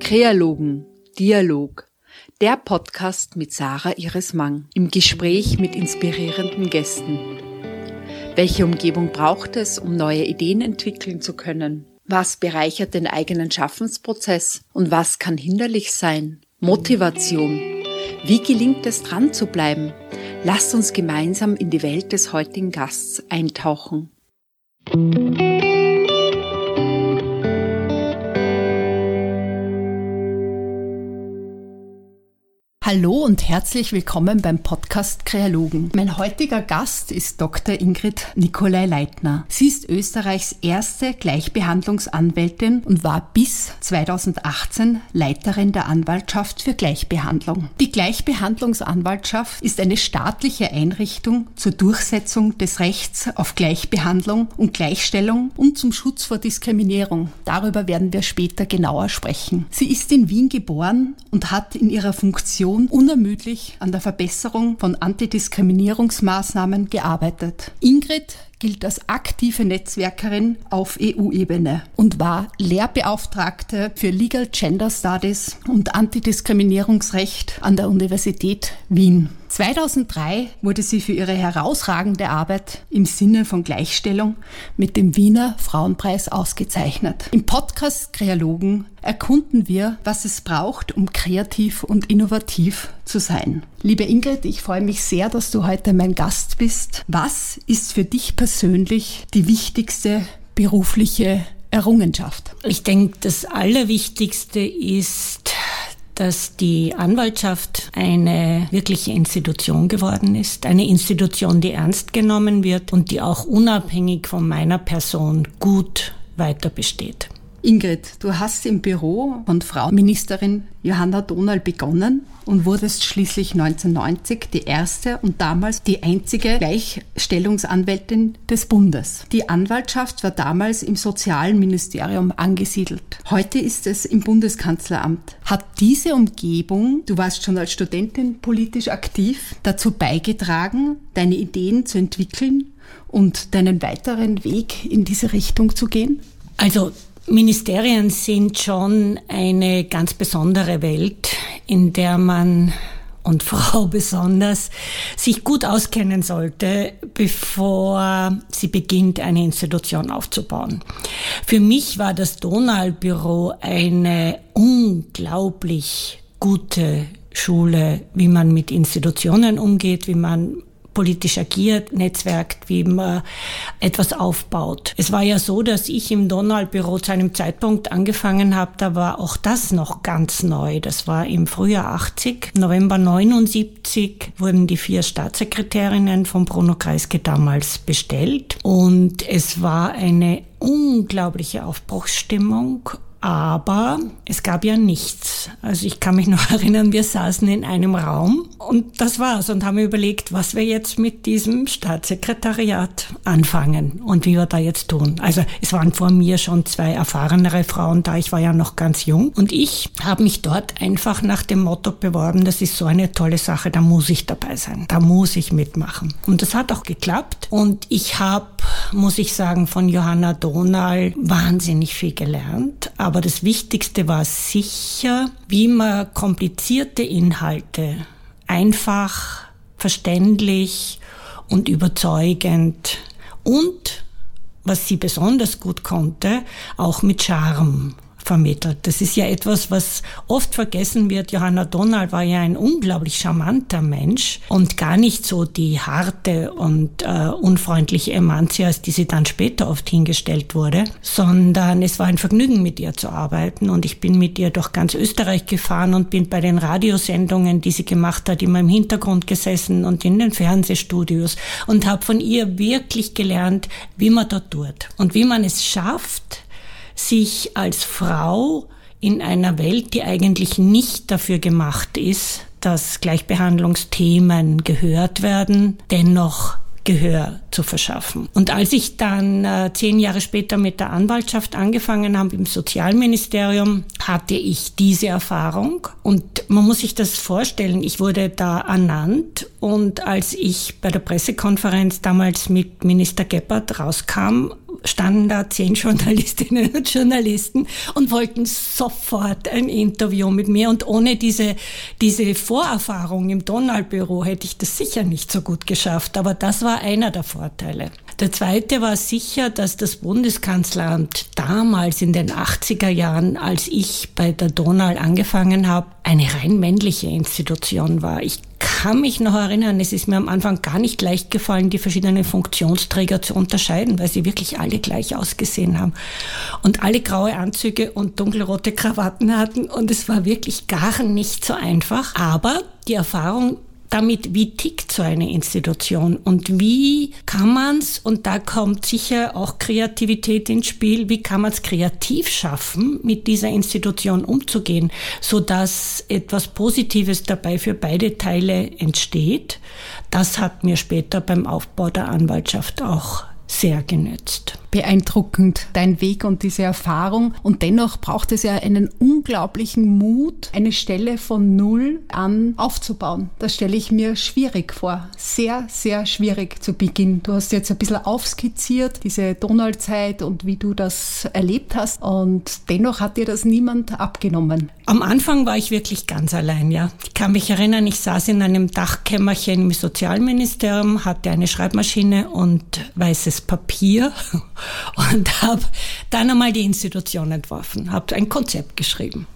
Krealogen, Dialog, der Podcast mit Sarah Iris Mang im Gespräch mit inspirierenden Gästen. Welche Umgebung braucht es, um neue Ideen entwickeln zu können? Was bereichert den eigenen Schaffensprozess und was kann hinderlich sein? Motivation. Wie gelingt es dran zu bleiben? Lasst uns gemeinsam in die Welt des heutigen Gasts eintauchen. Hallo und herzlich willkommen beim Podcast Kreologen. Mein heutiger Gast ist Dr. Ingrid Nikolai Leitner. Sie ist Österreichs erste Gleichbehandlungsanwältin und war bis 2018 Leiterin der Anwaltschaft für Gleichbehandlung. Die Gleichbehandlungsanwaltschaft ist eine staatliche Einrichtung zur Durchsetzung des Rechts auf Gleichbehandlung und Gleichstellung und zum Schutz vor Diskriminierung. Darüber werden wir später genauer sprechen. Sie ist in Wien geboren und hat in ihrer Funktion Kommission unermüdlich an der Verbesserung von Antidiskriminierungsmaßnahmen gearbeitet. Ingrid gilt als aktive Netzwerkerin auf EU-Ebene und war Lehrbeauftragte für Legal Gender Studies und Antidiskriminierungsrecht an der Universität Wien. 2003 wurde sie für ihre herausragende Arbeit im Sinne von Gleichstellung mit dem Wiener Frauenpreis ausgezeichnet. Im Podcast Kreologen erkunden wir, was es braucht, um kreativ und innovativ zu sein. Liebe Ingrid, ich freue mich sehr, dass du heute mein Gast bist. Was ist für dich persönlich die wichtigste berufliche Errungenschaft? Ich denke, das Allerwichtigste ist, dass die Anwaltschaft eine wirkliche Institution geworden ist. Eine Institution, die ernst genommen wird und die auch unabhängig von meiner Person gut weiter besteht. Ingrid, du hast im Büro von Frau Ministerin Johanna Donal begonnen und wurdest schließlich 1990 die erste und damals die einzige Gleichstellungsanwältin des Bundes. Die Anwaltschaft war damals im Sozialministerium angesiedelt. Heute ist es im Bundeskanzleramt. Hat diese Umgebung, du warst schon als Studentin politisch aktiv, dazu beigetragen, deine Ideen zu entwickeln und deinen weiteren Weg in diese Richtung zu gehen? Also Ministerien sind schon eine ganz besondere Welt, in der man und Frau besonders sich gut auskennen sollte, bevor sie beginnt, eine Institution aufzubauen. Für mich war das Donald-Büro eine unglaublich gute Schule, wie man mit Institutionen umgeht, wie man politisch agiert, netzwerkt, wie man etwas aufbaut. Es war ja so, dass ich im Donald-Büro zu einem Zeitpunkt angefangen habe, da war auch das noch ganz neu. Das war im Frühjahr 80. November 79 wurden die vier Staatssekretärinnen von Bruno Kreisky damals bestellt und es war eine unglaubliche Aufbruchsstimmung aber es gab ja nichts. Also ich kann mich noch erinnern, wir saßen in einem Raum und das war's und haben überlegt, was wir jetzt mit diesem Staatssekretariat anfangen und wie wir da jetzt tun. Also es waren vor mir schon zwei erfahrenere Frauen da, ich war ja noch ganz jung und ich habe mich dort einfach nach dem Motto beworben, das ist so eine tolle Sache, da muss ich dabei sein, da muss ich mitmachen. Und das hat auch geklappt und ich habe, muss ich sagen, von Johanna Donal wahnsinnig viel gelernt, aber das Wichtigste war sicher, wie man komplizierte Inhalte einfach, verständlich und überzeugend und, was sie besonders gut konnte, auch mit Charme vermittelt. Das ist ja etwas, was oft vergessen wird. Johanna Donald war ja ein unglaublich charmanter Mensch und gar nicht so die harte und äh, unfreundliche Emanzia, als die sie dann später oft hingestellt wurde, sondern es war ein Vergnügen, mit ihr zu arbeiten und ich bin mit ihr durch ganz Österreich gefahren und bin bei den Radiosendungen, die sie gemacht hat, immer im Hintergrund gesessen und in den Fernsehstudios und habe von ihr wirklich gelernt, wie man dort tut und wie man es schafft, sich als Frau in einer Welt, die eigentlich nicht dafür gemacht ist, dass Gleichbehandlungsthemen gehört werden, dennoch Gehör zu verschaffen. Und als ich dann äh, zehn Jahre später mit der Anwaltschaft angefangen habe im Sozialministerium, hatte ich diese Erfahrung. Und man muss sich das vorstellen, ich wurde da ernannt und als ich bei der Pressekonferenz damals mit Minister Geppert rauskam, standen da zehn Journalistinnen und Journalisten und wollten sofort ein Interview mit mir. Und ohne diese, diese Vorerfahrung im Donaldbüro hätte ich das sicher nicht so gut geschafft. Aber das war einer der Vorteile. Der zweite war sicher, dass das Bundeskanzleramt damals in den 80er Jahren, als ich bei der Donald angefangen habe, eine rein männliche Institution war. Ich kann mich noch erinnern, es ist mir am Anfang gar nicht leicht gefallen, die verschiedenen Funktionsträger zu unterscheiden, weil sie wirklich alle gleich ausgesehen haben und alle graue Anzüge und dunkelrote Krawatten hatten und es war wirklich gar nicht so einfach. Aber die Erfahrung damit, wie tickt so eine Institution und wie kann man es, und da kommt sicher auch Kreativität ins Spiel, wie kann man es kreativ schaffen, mit dieser Institution umzugehen, so dass etwas Positives dabei für beide Teile entsteht. Das hat mir später beim Aufbau der Anwaltschaft auch sehr genützt beeindruckend, dein Weg und diese Erfahrung. Und dennoch braucht es ja einen unglaublichen Mut, eine Stelle von Null an aufzubauen. Das stelle ich mir schwierig vor. Sehr, sehr schwierig zu Beginn. Du hast jetzt ein bisschen aufskizziert, diese Donaldzeit und wie du das erlebt hast. Und dennoch hat dir das niemand abgenommen. Am Anfang war ich wirklich ganz allein, ja. Ich kann mich erinnern, ich saß in einem Dachkämmerchen im Sozialministerium, hatte eine Schreibmaschine und weißes Papier und habe dann einmal die Institution entworfen, habe ein Konzept geschrieben.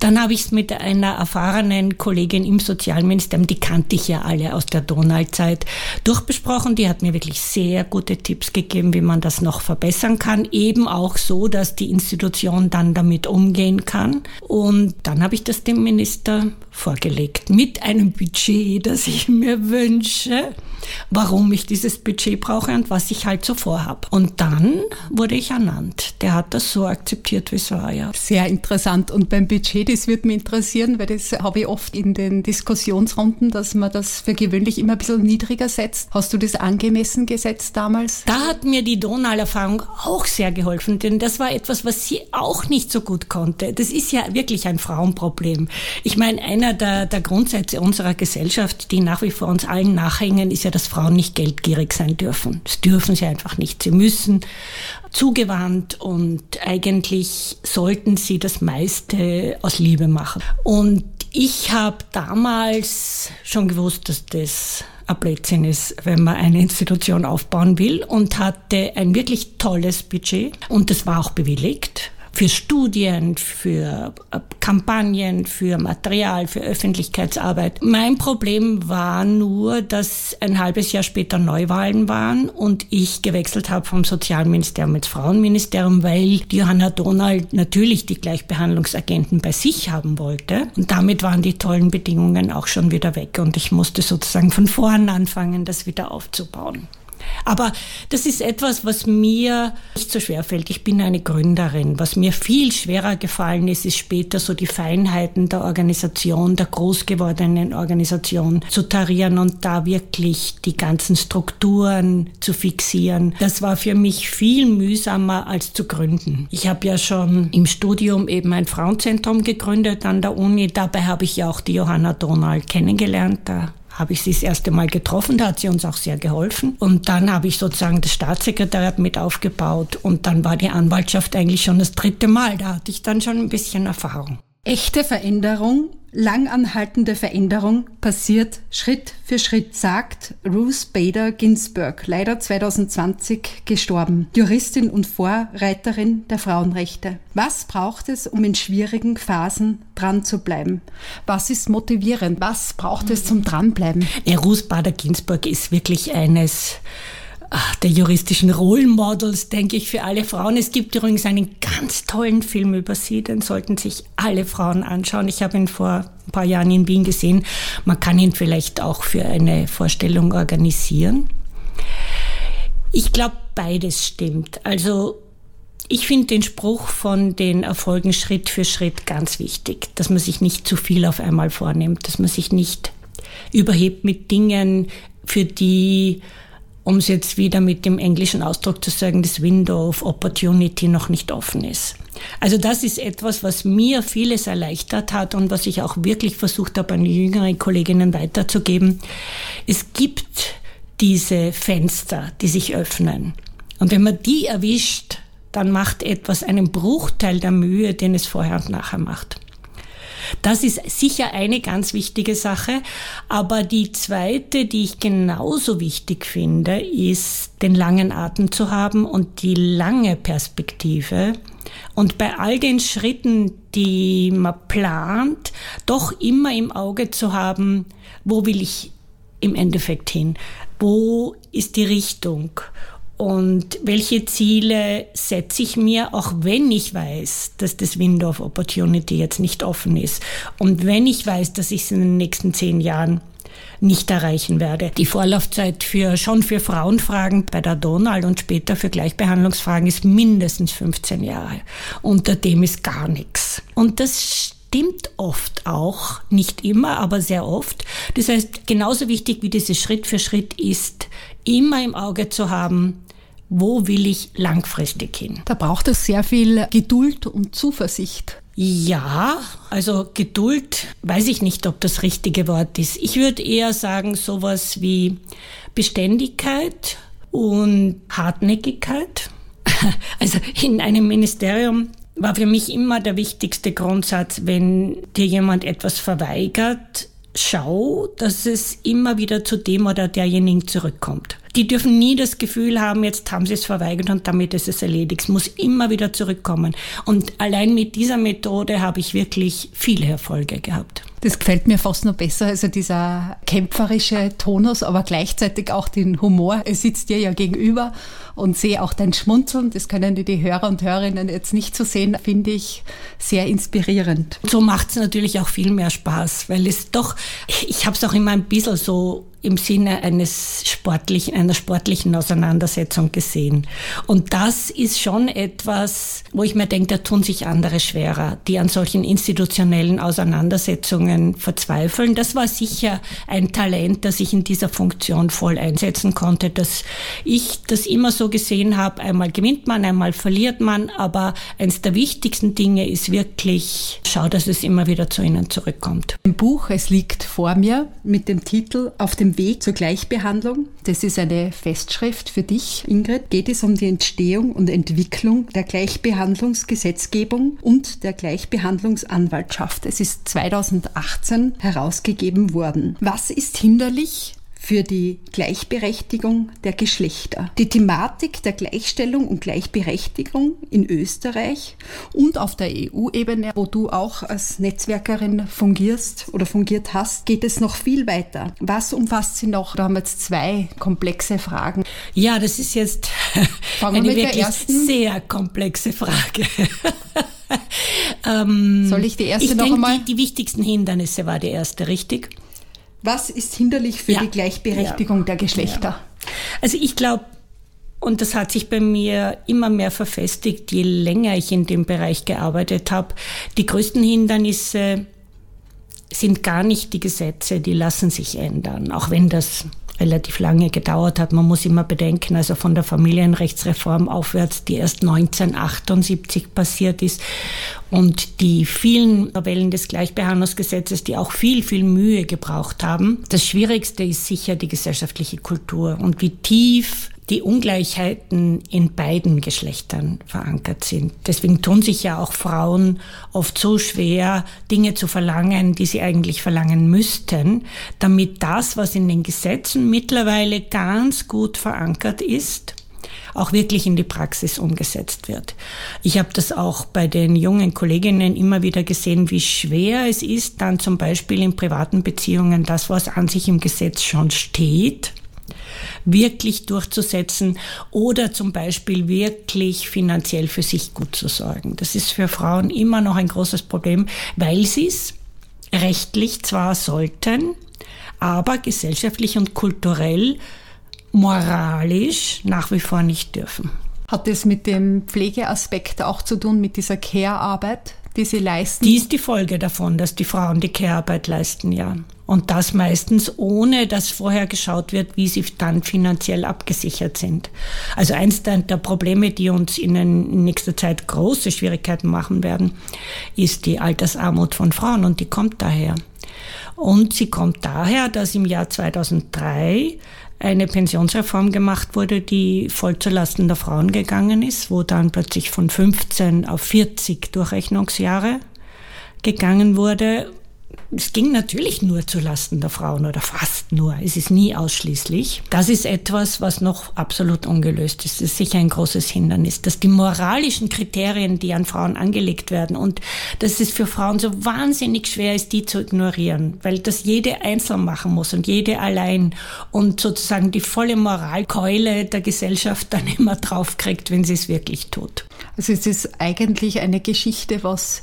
Dann habe ich es mit einer erfahrenen Kollegin im Sozialministerium, die kannte ich ja alle aus der Donald-Zeit, durchbesprochen. Die hat mir wirklich sehr gute Tipps gegeben, wie man das noch verbessern kann. Eben auch so, dass die Institution dann damit umgehen kann. Und dann habe ich das dem Minister vorgelegt mit einem Budget, das ich mir wünsche warum ich dieses Budget brauche und was ich halt so vorhabe. Und dann wurde ich ernannt. Der hat das so akzeptiert, wie es war, ja. Sehr interessant. Und beim Budget, das würde mich interessieren, weil das habe ich oft in den Diskussionsrunden, dass man das für gewöhnlich immer ein bisschen niedriger setzt. Hast du das angemessen gesetzt damals? Da hat mir die Donau-Erfahrung auch sehr geholfen, denn das war etwas, was sie auch nicht so gut konnte. Das ist ja wirklich ein Frauenproblem. Ich meine, einer der, der Grundsätze unserer Gesellschaft, die nach wie vor uns allen nachhängen, ist ja dass Frauen nicht geldgierig sein dürfen. Das dürfen sie einfach nicht. Sie müssen zugewandt und eigentlich sollten sie das meiste aus Liebe machen. Und ich habe damals schon gewusst, dass das ein Blödsinn ist, wenn man eine Institution aufbauen will und hatte ein wirklich tolles Budget und das war auch bewilligt für Studien, für äh, Kampagnen, für Material, für Öffentlichkeitsarbeit. Mein Problem war nur, dass ein halbes Jahr später Neuwahlen waren und ich gewechselt habe vom Sozialministerium ins Frauenministerium, weil Johanna Donald natürlich die Gleichbehandlungsagenten bei sich haben wollte. Und damit waren die tollen Bedingungen auch schon wieder weg und ich musste sozusagen von vorn anfangen, das wieder aufzubauen. Aber das ist etwas, was mir nicht so schwer fällt. Ich bin eine Gründerin. Was mir viel schwerer gefallen ist, ist später so die Feinheiten der Organisation, der groß gewordenen Organisation zu tarieren und da wirklich die ganzen Strukturen zu fixieren. Das war für mich viel mühsamer als zu gründen. Ich habe ja schon im Studium eben ein Frauenzentrum gegründet an der Uni. Dabei habe ich ja auch die Johanna Donald kennengelernt. Da habe ich sie das erste Mal getroffen, da hat sie uns auch sehr geholfen. Und dann habe ich sozusagen das Staatssekretariat mit aufgebaut und dann war die Anwaltschaft eigentlich schon das dritte Mal. Da hatte ich dann schon ein bisschen Erfahrung. Echte Veränderung Langanhaltende Veränderung passiert Schritt für Schritt, sagt Ruth Bader Ginsburg, leider 2020 gestorben, Juristin und Vorreiterin der Frauenrechte. Was braucht es, um in schwierigen Phasen dran zu bleiben? Was ist motivierend? Was braucht es zum Dranbleiben? Ja, Ruth Bader Ginsburg ist wirklich eines der juristischen Role Models, denke ich, für alle Frauen. Es gibt übrigens einen ganz tollen Film über sie, den sollten sich alle Frauen anschauen. Ich habe ihn vor ein paar Jahren in Wien gesehen. Man kann ihn vielleicht auch für eine Vorstellung organisieren. Ich glaube, beides stimmt. Also ich finde den Spruch von den Erfolgen Schritt für Schritt ganz wichtig, dass man sich nicht zu viel auf einmal vornimmt, dass man sich nicht überhebt mit Dingen, für die um es jetzt wieder mit dem englischen Ausdruck zu sagen, das Window of Opportunity noch nicht offen ist. Also das ist etwas, was mir vieles erleichtert hat und was ich auch wirklich versucht habe, an die jüngeren Kolleginnen weiterzugeben. Es gibt diese Fenster, die sich öffnen. Und wenn man die erwischt, dann macht etwas einen Bruchteil der Mühe, den es vorher und nachher macht. Das ist sicher eine ganz wichtige Sache. Aber die zweite, die ich genauso wichtig finde, ist, den langen Atem zu haben und die lange Perspektive. Und bei all den Schritten, die man plant, doch immer im Auge zu haben, wo will ich im Endeffekt hin? Wo ist die Richtung? Und welche Ziele setze ich mir, auch wenn ich weiß, dass das Window of Opportunity jetzt nicht offen ist und wenn ich weiß, dass ich es in den nächsten zehn Jahren nicht erreichen werde. Die Vorlaufzeit für, schon für Frauenfragen bei der Donald und später für Gleichbehandlungsfragen ist mindestens 15 Jahre. Unter dem ist gar nichts. Und das stimmt oft auch, nicht immer, aber sehr oft. Das heißt, genauso wichtig wie dieses Schritt für Schritt ist, immer im Auge zu haben, wo will ich langfristig hin? Da braucht es sehr viel Geduld und Zuversicht. Ja, also Geduld, weiß ich nicht, ob das richtige Wort ist. Ich würde eher sagen sowas wie Beständigkeit und Hartnäckigkeit. Also in einem Ministerium war für mich immer der wichtigste Grundsatz, wenn dir jemand etwas verweigert, schau, dass es immer wieder zu dem oder derjenigen zurückkommt. Die dürfen nie das Gefühl haben, jetzt haben sie es verweigert und damit ist es erledigt. Es muss immer wieder zurückkommen. Und allein mit dieser Methode habe ich wirklich viele Erfolge gehabt. Das gefällt mir fast noch besser, also dieser kämpferische Tonus, aber gleichzeitig auch den Humor. Es sitzt dir ja gegenüber und sehe auch dein Schmunzeln. Das können die Hörer und Hörerinnen jetzt nicht so sehen, finde ich sehr inspirierend. So macht es natürlich auch viel mehr Spaß, weil es doch, ich habe es auch immer ein bisschen so im Sinne eines sportlichen, einer sportlichen Auseinandersetzung gesehen. Und das ist schon etwas, wo ich mir denke, da tun sich andere schwerer, die an solchen institutionellen Auseinandersetzungen verzweifeln. Das war sicher ein Talent, das ich in dieser Funktion voll einsetzen konnte, dass ich das immer so gesehen habe, einmal gewinnt man, einmal verliert man, aber eines der wichtigsten Dinge ist wirklich, schau, dass es immer wieder zu ihnen zurückkommt. Im Buch, es liegt vor mir mit dem Titel Auf dem Weg zur Gleichbehandlung, das ist eine Festschrift für dich, Ingrid, geht es um die Entstehung und Entwicklung der Gleichbehandlungsgesetzgebung und der Gleichbehandlungsanwaltschaft. Es ist 2018 herausgegeben worden. Was ist hinderlich für die Gleichberechtigung der Geschlechter. Die Thematik der Gleichstellung und Gleichberechtigung in Österreich und auf der EU-Ebene, wo du auch als Netzwerkerin fungierst oder fungiert hast, geht es noch viel weiter. Was umfasst sie noch? Da haben wir jetzt zwei komplexe Fragen. Ja, das ist jetzt Fangen eine wirklich sehr komplexe Frage. ähm, Soll ich die erste ich noch denke, einmal? Die, die wichtigsten Hindernisse war die erste, richtig? Was ist hinderlich für ja. die Gleichberechtigung ja. der Geschlechter? Also ich glaube, und das hat sich bei mir immer mehr verfestigt, je länger ich in dem Bereich gearbeitet habe. Die größten Hindernisse sind gar nicht die Gesetze, die lassen sich ändern, auch wenn das relativ lange gedauert hat. Man muss immer bedenken, also von der Familienrechtsreform aufwärts, die erst 1978 passiert ist und die vielen Novellen des Gleichbehandlungsgesetzes, die auch viel, viel Mühe gebraucht haben. Das Schwierigste ist sicher die gesellschaftliche Kultur und wie tief die Ungleichheiten in beiden Geschlechtern verankert sind. Deswegen tun sich ja auch Frauen oft so schwer, Dinge zu verlangen, die sie eigentlich verlangen müssten, damit das, was in den Gesetzen mittlerweile ganz gut verankert ist, auch wirklich in die Praxis umgesetzt wird. Ich habe das auch bei den jungen Kolleginnen immer wieder gesehen, wie schwer es ist, dann zum Beispiel in privaten Beziehungen das, was an sich im Gesetz schon steht, wirklich durchzusetzen oder zum Beispiel wirklich finanziell für sich gut zu sorgen. Das ist für Frauen immer noch ein großes Problem, weil sie es rechtlich zwar sollten, aber gesellschaftlich und kulturell, moralisch nach wie vor nicht dürfen. Hat das mit dem Pflegeaspekt auch zu tun, mit dieser Care-Arbeit, die sie leisten? Die ist die Folge davon, dass die Frauen die Care-Arbeit leisten, ja. Und das meistens ohne, dass vorher geschaut wird, wie sie dann finanziell abgesichert sind. Also eins der, der Probleme, die uns in nächster Zeit große Schwierigkeiten machen werden, ist die Altersarmut von Frauen und die kommt daher. Und sie kommt daher, dass im Jahr 2003 eine Pensionsreform gemacht wurde, die voll zulasten der Frauen gegangen ist, wo dann plötzlich von 15 auf 40 Durchrechnungsjahre gegangen wurde es ging natürlich nur zu Lasten der Frauen oder fast nur. Es ist nie ausschließlich. Das ist etwas, was noch absolut ungelöst ist. Das ist sicher ein großes Hindernis, dass die moralischen Kriterien, die an Frauen angelegt werden und dass es für Frauen so wahnsinnig schwer ist, die zu ignorieren, weil das jede einzeln machen muss und jede allein und sozusagen die volle Moralkeule der Gesellschaft dann immer draufkriegt, wenn sie es wirklich tut. Also es ist eigentlich eine Geschichte, was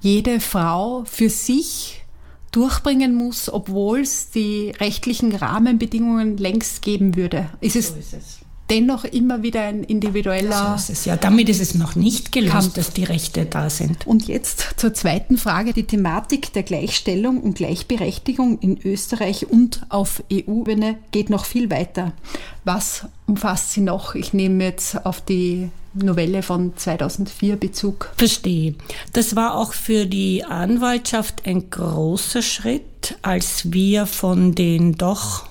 jede Frau für sich durchbringen muss, obwohl es die rechtlichen Rahmenbedingungen längst geben würde. Ist es, so ist es. Dennoch immer wieder ein individueller. So ist es ja. Damit ist es noch nicht gelöst, Kampf. dass die Rechte da sind. Und jetzt zur zweiten Frage. Die Thematik der Gleichstellung und Gleichberechtigung in Österreich und auf EU-Ebene geht noch viel weiter. Was umfasst sie noch? Ich nehme jetzt auf die Novelle von 2004 Bezug. Verstehe. Das war auch für die Anwaltschaft ein großer Schritt, als wir von den doch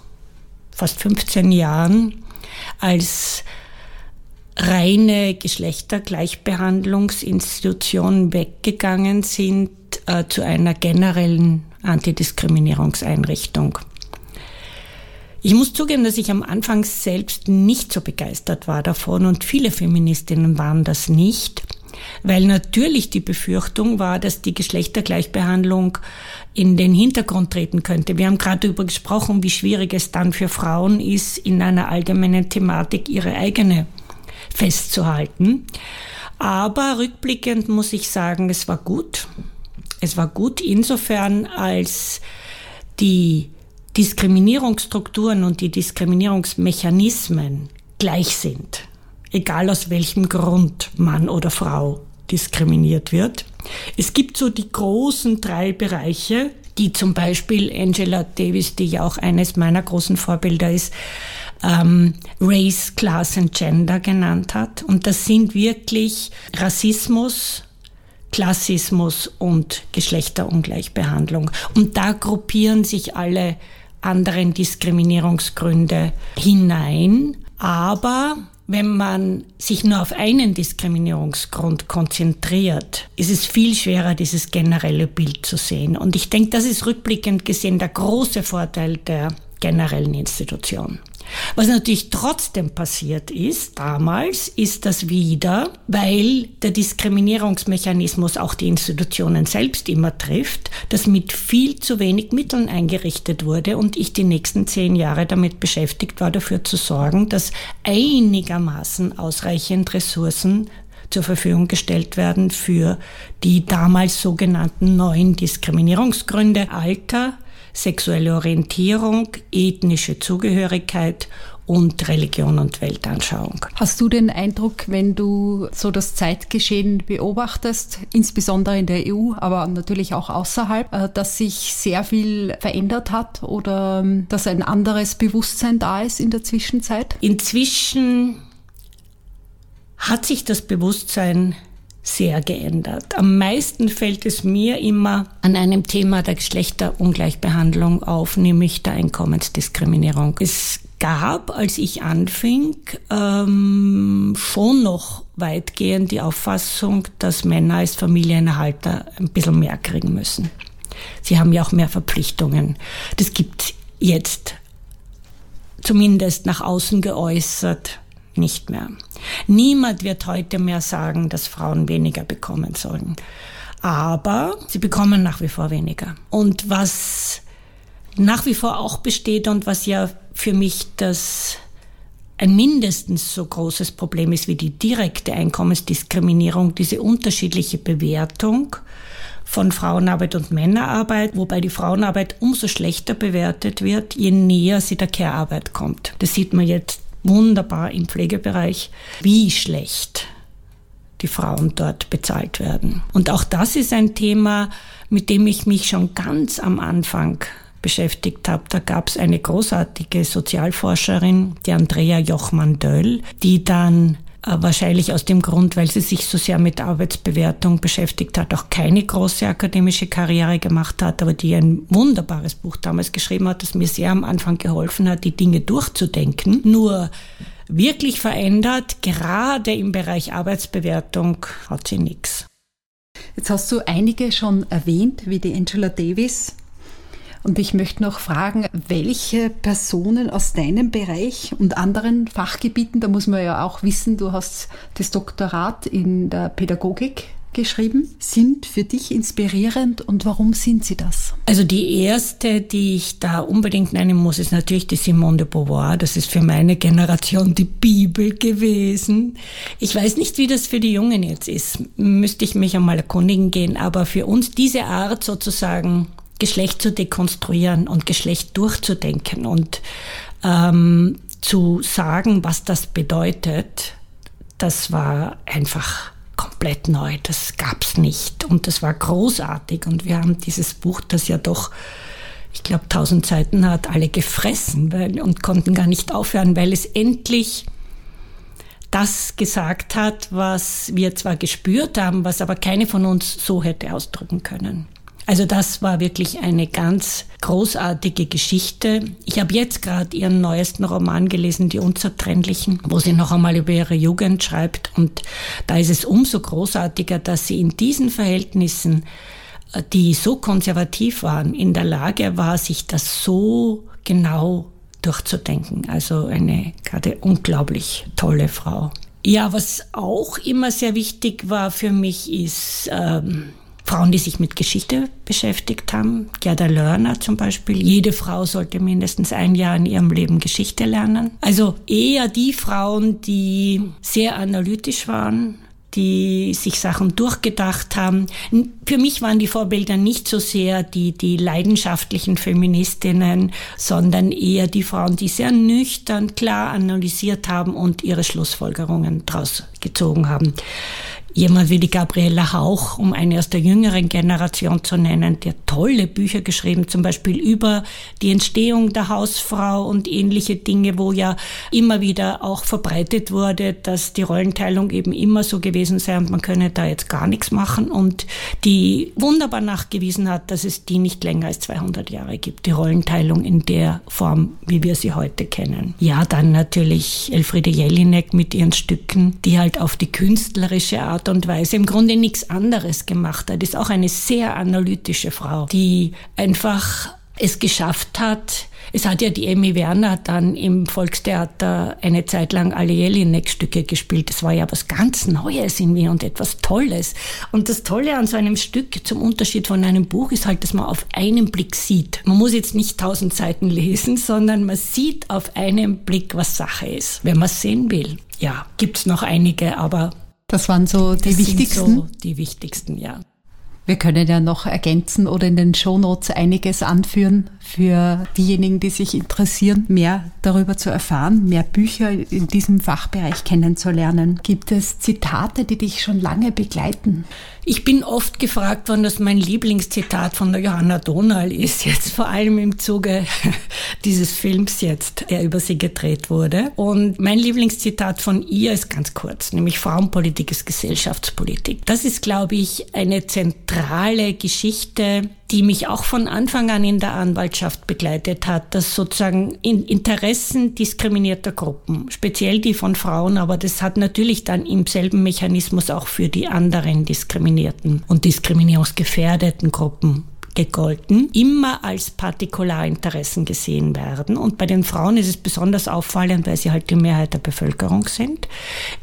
fast 15 Jahren als reine Geschlechtergleichbehandlungsinstitution weggegangen sind äh, zu einer generellen Antidiskriminierungseinrichtung. Ich muss zugeben, dass ich am Anfang selbst nicht so begeistert war davon und viele Feministinnen waren das nicht, weil natürlich die Befürchtung war, dass die Geschlechtergleichbehandlung in den Hintergrund treten könnte. Wir haben gerade darüber gesprochen, wie schwierig es dann für Frauen ist, in einer allgemeinen Thematik ihre eigene festzuhalten. Aber rückblickend muss ich sagen, es war gut. Es war gut insofern, als die Diskriminierungsstrukturen und die Diskriminierungsmechanismen gleich sind, egal aus welchem Grund Mann oder Frau diskriminiert wird. Es gibt so die großen drei Bereiche, die zum Beispiel Angela Davis, die ja auch eines meiner großen Vorbilder ist, ähm, Race, Class and Gender genannt hat. Und das sind wirklich Rassismus, Klassismus und Geschlechterungleichbehandlung. Und da gruppieren sich alle anderen Diskriminierungsgründe hinein. Aber wenn man sich nur auf einen Diskriminierungsgrund konzentriert, ist es viel schwerer, dieses generelle Bild zu sehen. Und ich denke, das ist rückblickend gesehen der große Vorteil der generellen Institution. Was natürlich trotzdem passiert ist damals, ist das wieder, weil der Diskriminierungsmechanismus auch die Institutionen selbst immer trifft, dass mit viel zu wenig Mitteln eingerichtet wurde und ich die nächsten zehn Jahre damit beschäftigt war, dafür zu sorgen, dass einigermaßen ausreichend Ressourcen zur Verfügung gestellt werden für die damals sogenannten neuen Diskriminierungsgründe. Alter, sexuelle Orientierung, ethnische Zugehörigkeit und Religion und Weltanschauung. Hast du den Eindruck, wenn du so das Zeitgeschehen beobachtest, insbesondere in der EU, aber natürlich auch außerhalb, äh, dass sich sehr viel verändert hat oder ähm, dass ein anderes Bewusstsein da ist in der Zwischenzeit? Inzwischen hat sich das Bewusstsein sehr geändert. Am meisten fällt es mir immer an einem Thema der Geschlechterungleichbehandlung auf, nämlich der Einkommensdiskriminierung. Es gab, als ich anfing, ähm, schon noch weitgehend die Auffassung, dass Männer als Familienerhalter ein bisschen mehr kriegen müssen. Sie haben ja auch mehr Verpflichtungen. Das gibt jetzt zumindest nach außen geäußert nicht mehr. Niemand wird heute mehr sagen, dass Frauen weniger bekommen sollen. Aber sie bekommen nach wie vor weniger. Und was nach wie vor auch besteht und was ja für mich das ein mindestens so großes Problem ist wie die direkte Einkommensdiskriminierung, diese unterschiedliche Bewertung von Frauenarbeit und Männerarbeit, wobei die Frauenarbeit umso schlechter bewertet wird, je näher sie der Care-Arbeit kommt. Das sieht man jetzt wunderbar im Pflegebereich, wie schlecht die Frauen dort bezahlt werden. Und auch das ist ein Thema, mit dem ich mich schon ganz am Anfang beschäftigt habe, da gab es eine großartige Sozialforscherin, die Andrea Jochmann-Döll, die dann wahrscheinlich aus dem Grund, weil sie sich so sehr mit Arbeitsbewertung beschäftigt hat, auch keine große akademische Karriere gemacht hat, aber die ein wunderbares Buch damals geschrieben hat, das mir sehr am Anfang geholfen hat, die Dinge durchzudenken. Nur wirklich verändert, gerade im Bereich Arbeitsbewertung, hat sie nichts. Jetzt hast du einige schon erwähnt, wie die Angela Davis, und ich möchte noch fragen, welche Personen aus deinem Bereich und anderen Fachgebieten, da muss man ja auch wissen, du hast das Doktorat in der Pädagogik geschrieben, sind für dich inspirierend und warum sind sie das? Also die erste, die ich da unbedingt nennen muss, ist natürlich die Simone de Beauvoir. Das ist für meine Generation die Bibel gewesen. Ich weiß nicht, wie das für die Jungen jetzt ist. Müsste ich mich einmal erkundigen gehen. Aber für uns diese Art sozusagen Geschlecht zu dekonstruieren und Geschlecht durchzudenken und ähm, zu sagen, was das bedeutet, das war einfach komplett neu. Das gab's nicht und das war großartig. Und wir haben dieses Buch, das ja doch, ich glaube, tausend Seiten hat, alle gefressen weil, und konnten gar nicht aufhören, weil es endlich das gesagt hat, was wir zwar gespürt haben, was aber keine von uns so hätte ausdrücken können. Also das war wirklich eine ganz großartige Geschichte. Ich habe jetzt gerade ihren neuesten Roman gelesen, Die Unzertrennlichen, wo sie noch einmal über ihre Jugend schreibt. Und da ist es umso großartiger, dass sie in diesen Verhältnissen, äh, die so konservativ waren, in der Lage war, sich das so genau durchzudenken. Also eine gerade unglaublich tolle Frau. Ja, was auch immer sehr wichtig war für mich, ist ähm, Frauen, die sich mit Geschichte beschäftigt haben. Gerda Lörner zum Beispiel. Jede Frau sollte mindestens ein Jahr in ihrem Leben Geschichte lernen. Also eher die Frauen, die sehr analytisch waren, die sich Sachen durchgedacht haben. Für mich waren die Vorbilder nicht so sehr die, die leidenschaftlichen Feministinnen, sondern eher die Frauen, die sehr nüchtern, klar analysiert haben und ihre Schlussfolgerungen daraus gezogen haben jemand wie die Gabriela Hauch, um eine aus der jüngeren Generation zu nennen, die tolle Bücher geschrieben, zum Beispiel über die Entstehung der Hausfrau und ähnliche Dinge, wo ja immer wieder auch verbreitet wurde, dass die Rollenteilung eben immer so gewesen sei und man könne da jetzt gar nichts machen und die wunderbar nachgewiesen hat, dass es die nicht länger als 200 Jahre gibt, die Rollenteilung in der Form, wie wir sie heute kennen. Ja, dann natürlich Elfriede Jelinek mit ihren Stücken, die halt auf die künstlerische Art Art und Weise im Grunde nichts anderes gemacht hat. Ist auch eine sehr analytische Frau, die einfach es geschafft hat. Es hat ja die Emmy Werner dann im Volkstheater eine Zeit lang alle Jelinek-Stücke gespielt. Das war ja was ganz Neues in mir und etwas Tolles. Und das Tolle an so einem Stück zum Unterschied von einem Buch ist halt, dass man auf einen Blick sieht. Man muss jetzt nicht tausend Seiten lesen, sondern man sieht auf einen Blick, was Sache ist, wenn man es sehen will. Ja, gibt's noch einige, aber das waren so die das wichtigsten. So die wichtigsten, ja. Wir können ja noch ergänzen oder in den Shownotes einiges anführen für diejenigen, die sich interessieren, mehr darüber zu erfahren, mehr Bücher in diesem Fachbereich kennenzulernen. Gibt es Zitate, die dich schon lange begleiten? Ich bin oft gefragt worden, dass mein Lieblingszitat von der Johanna Donal ist, jetzt vor allem im Zuge dieses Films jetzt, der über sie gedreht wurde. Und mein Lieblingszitat von ihr ist ganz kurz, nämlich Frauenpolitik ist Gesellschaftspolitik. Das ist, glaube ich, eine zentrale Geschichte die mich auch von Anfang an in der Anwaltschaft begleitet hat, dass sozusagen in Interessen diskriminierter Gruppen, speziell die von Frauen, aber das hat natürlich dann im selben Mechanismus auch für die anderen diskriminierten und diskriminierungsgefährdeten Gruppen gegolten, immer als Partikularinteressen gesehen werden. Und bei den Frauen ist es besonders auffallend, weil sie halt die Mehrheit der Bevölkerung sind,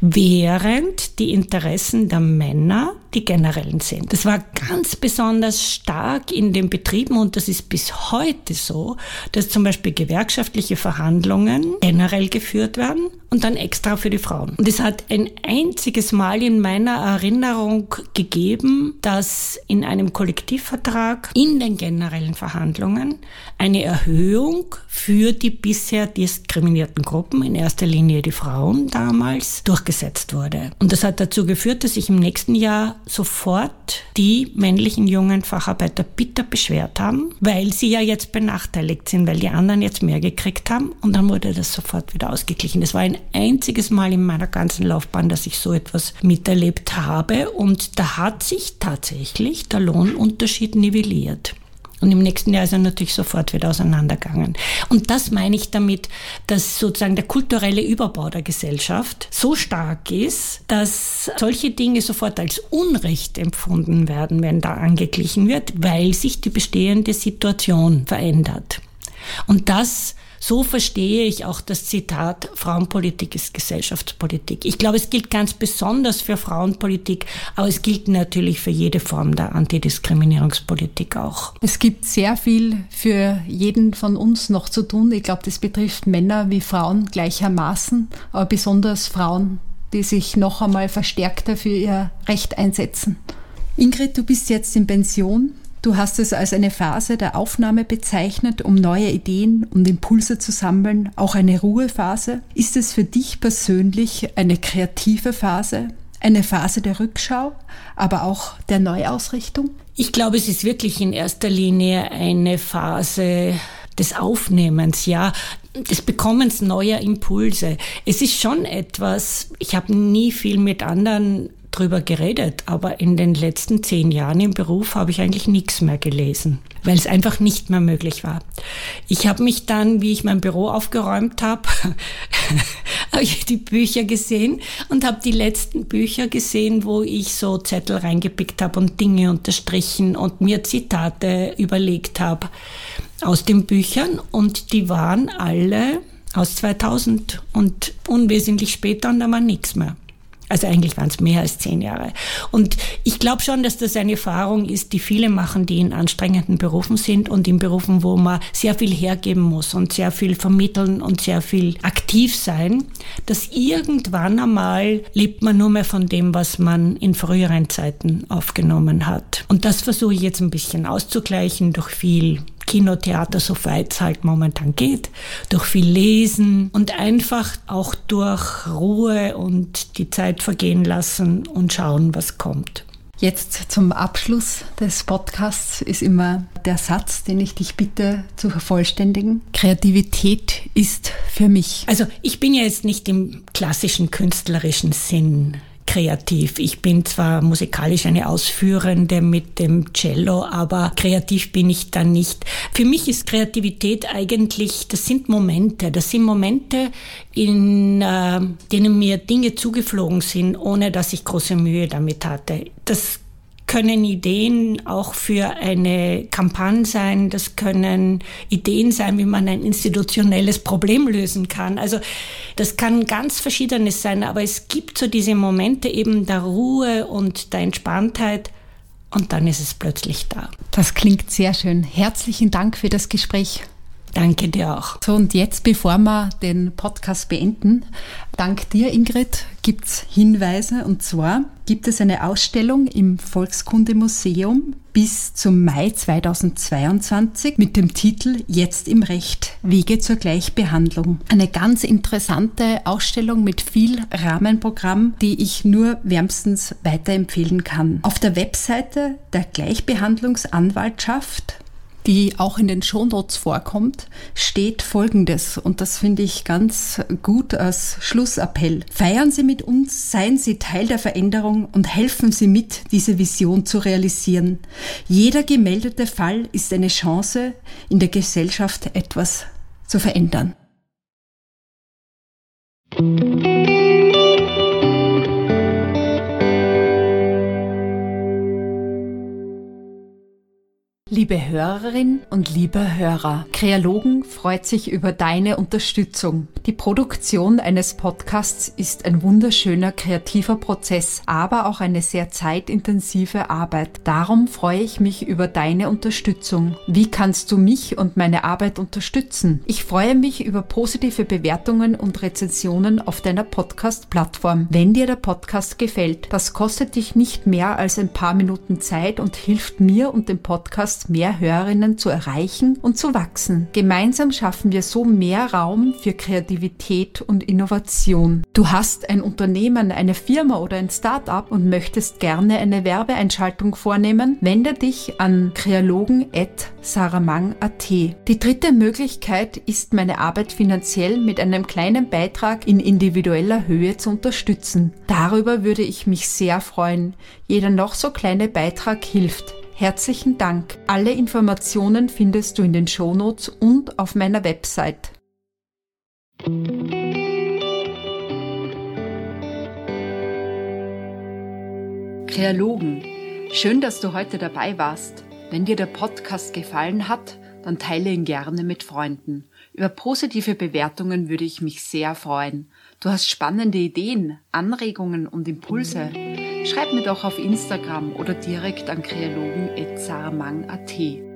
während die Interessen der Männer die generellen sind. Das war ganz besonders stark in den Betrieben und das ist bis heute so, dass zum Beispiel gewerkschaftliche Verhandlungen generell geführt werden und dann extra für die Frauen. Und es hat ein einziges Mal in meiner Erinnerung gegeben, dass in einem Kollektivvertrag in den generellen Verhandlungen eine Erhöhung für die bisher diskriminierten Gruppen, in erster Linie die Frauen damals, durchgesetzt wurde. Und das hat dazu geführt, dass sich im nächsten Jahr sofort die männlichen jungen Facharbeiter bitter beschwert haben, weil sie ja jetzt benachteiligt sind, weil die anderen jetzt mehr gekriegt haben. Und dann wurde das sofort wieder ausgeglichen. Das war ein einziges Mal in meiner ganzen Laufbahn, dass ich so etwas miterlebt habe. Und da hat sich tatsächlich der Lohnunterschied nivelliert. Und im nächsten Jahr ist er natürlich sofort wieder auseinandergegangen. Und das meine ich damit, dass sozusagen der kulturelle Überbau der Gesellschaft so stark ist, dass solche Dinge sofort als Unrecht empfunden werden, wenn da angeglichen wird, weil sich die bestehende Situation verändert. Und das so verstehe ich auch das Zitat, Frauenpolitik ist Gesellschaftspolitik. Ich glaube, es gilt ganz besonders für Frauenpolitik, aber es gilt natürlich für jede Form der Antidiskriminierungspolitik auch. Es gibt sehr viel für jeden von uns noch zu tun. Ich glaube, das betrifft Männer wie Frauen gleichermaßen, aber besonders Frauen, die sich noch einmal verstärkter für ihr Recht einsetzen. Ingrid, du bist jetzt in Pension. Du hast es als eine Phase der Aufnahme bezeichnet, um neue Ideen und Impulse zu sammeln, auch eine Ruhephase. Ist es für dich persönlich eine kreative Phase, eine Phase der Rückschau, aber auch der Neuausrichtung? Ich glaube, es ist wirklich in erster Linie eine Phase des Aufnehmens, ja, des Bekommens neuer Impulse. Es ist schon etwas, ich habe nie viel mit anderen drüber geredet, aber in den letzten zehn Jahren im Beruf habe ich eigentlich nichts mehr gelesen, weil es einfach nicht mehr möglich war. Ich habe mich dann, wie ich mein Büro aufgeräumt habe, habe ich die Bücher gesehen und habe die letzten Bücher gesehen, wo ich so Zettel reingepickt habe und Dinge unterstrichen und mir Zitate überlegt habe aus den Büchern und die waren alle aus 2000 und unwesentlich später und da war nichts mehr. Also eigentlich waren es mehr als zehn Jahre. Und ich glaube schon, dass das eine Erfahrung ist, die viele machen, die in anstrengenden Berufen sind und in Berufen, wo man sehr viel hergeben muss und sehr viel vermitteln und sehr viel aktiv sein, dass irgendwann einmal lebt man nur mehr von dem, was man in früheren Zeiten aufgenommen hat. Und das versuche ich jetzt ein bisschen auszugleichen durch viel Kinotheater, so weit es halt momentan geht, durch viel Lesen und einfach auch durch Ruhe und die Zeit vergehen lassen und schauen, was kommt. Jetzt zum Abschluss des Podcasts ist immer der Satz, den ich dich bitte zu vervollständigen. Kreativität ist für mich. Also ich bin ja jetzt nicht im klassischen künstlerischen Sinn kreativ. Ich bin zwar musikalisch eine Ausführende mit dem Cello, aber kreativ bin ich dann nicht. Für mich ist Kreativität eigentlich, das sind Momente. Das sind Momente, in äh, denen mir Dinge zugeflogen sind, ohne dass ich große Mühe damit hatte. Das können Ideen auch für eine Kampagne sein, das können Ideen sein, wie man ein institutionelles Problem lösen kann. Also das kann ganz verschiedenes sein, aber es gibt so diese Momente eben der Ruhe und der Entspanntheit und dann ist es plötzlich da. Das klingt sehr schön. Herzlichen Dank für das Gespräch. Danke dir auch. So, und jetzt, bevor wir den Podcast beenden, dank dir, Ingrid, gibt es Hinweise. Und zwar gibt es eine Ausstellung im Volkskundemuseum bis zum Mai 2022 mit dem Titel Jetzt im Recht, Wege zur Gleichbehandlung. Eine ganz interessante Ausstellung mit viel Rahmenprogramm, die ich nur wärmstens weiterempfehlen kann. Auf der Webseite der Gleichbehandlungsanwaltschaft die auch in den Shownotes vorkommt, steht Folgendes und das finde ich ganz gut als Schlussappell. Feiern Sie mit uns, seien Sie Teil der Veränderung und helfen Sie mit, diese Vision zu realisieren. Jeder gemeldete Fall ist eine Chance, in der Gesellschaft etwas zu verändern. Liebe Hörerin und lieber Hörer, Kreologen freut sich über deine Unterstützung. Die Produktion eines Podcasts ist ein wunderschöner kreativer Prozess, aber auch eine sehr zeitintensive Arbeit. Darum freue ich mich über deine Unterstützung. Wie kannst du mich und meine Arbeit unterstützen? Ich freue mich über positive Bewertungen und Rezensionen auf deiner Podcast-Plattform. Wenn dir der Podcast gefällt, das kostet dich nicht mehr als ein paar Minuten Zeit und hilft mir und dem Podcast mehr Hörerinnen zu erreichen und zu wachsen. Gemeinsam schaffen wir so mehr Raum für Kreativität und Innovation. Du hast ein Unternehmen, eine Firma oder ein Startup und möchtest gerne eine Werbeeinschaltung vornehmen? Wende dich an kreologen.saramang.at. Die dritte Möglichkeit ist, meine Arbeit finanziell mit einem kleinen Beitrag in individueller Höhe zu unterstützen. Darüber würde ich mich sehr freuen. Jeder noch so kleine Beitrag hilft. Herzlichen Dank. Alle Informationen findest du in den Shownotes und auf meiner Website. Kreologen, schön, dass du heute dabei warst. Wenn dir der Podcast gefallen hat, dann teile ihn gerne mit Freunden. Über positive Bewertungen würde ich mich sehr freuen. Du hast spannende Ideen, Anregungen und Impulse. Schreib mir doch auf Instagram oder direkt an kreologen.zarmang.at.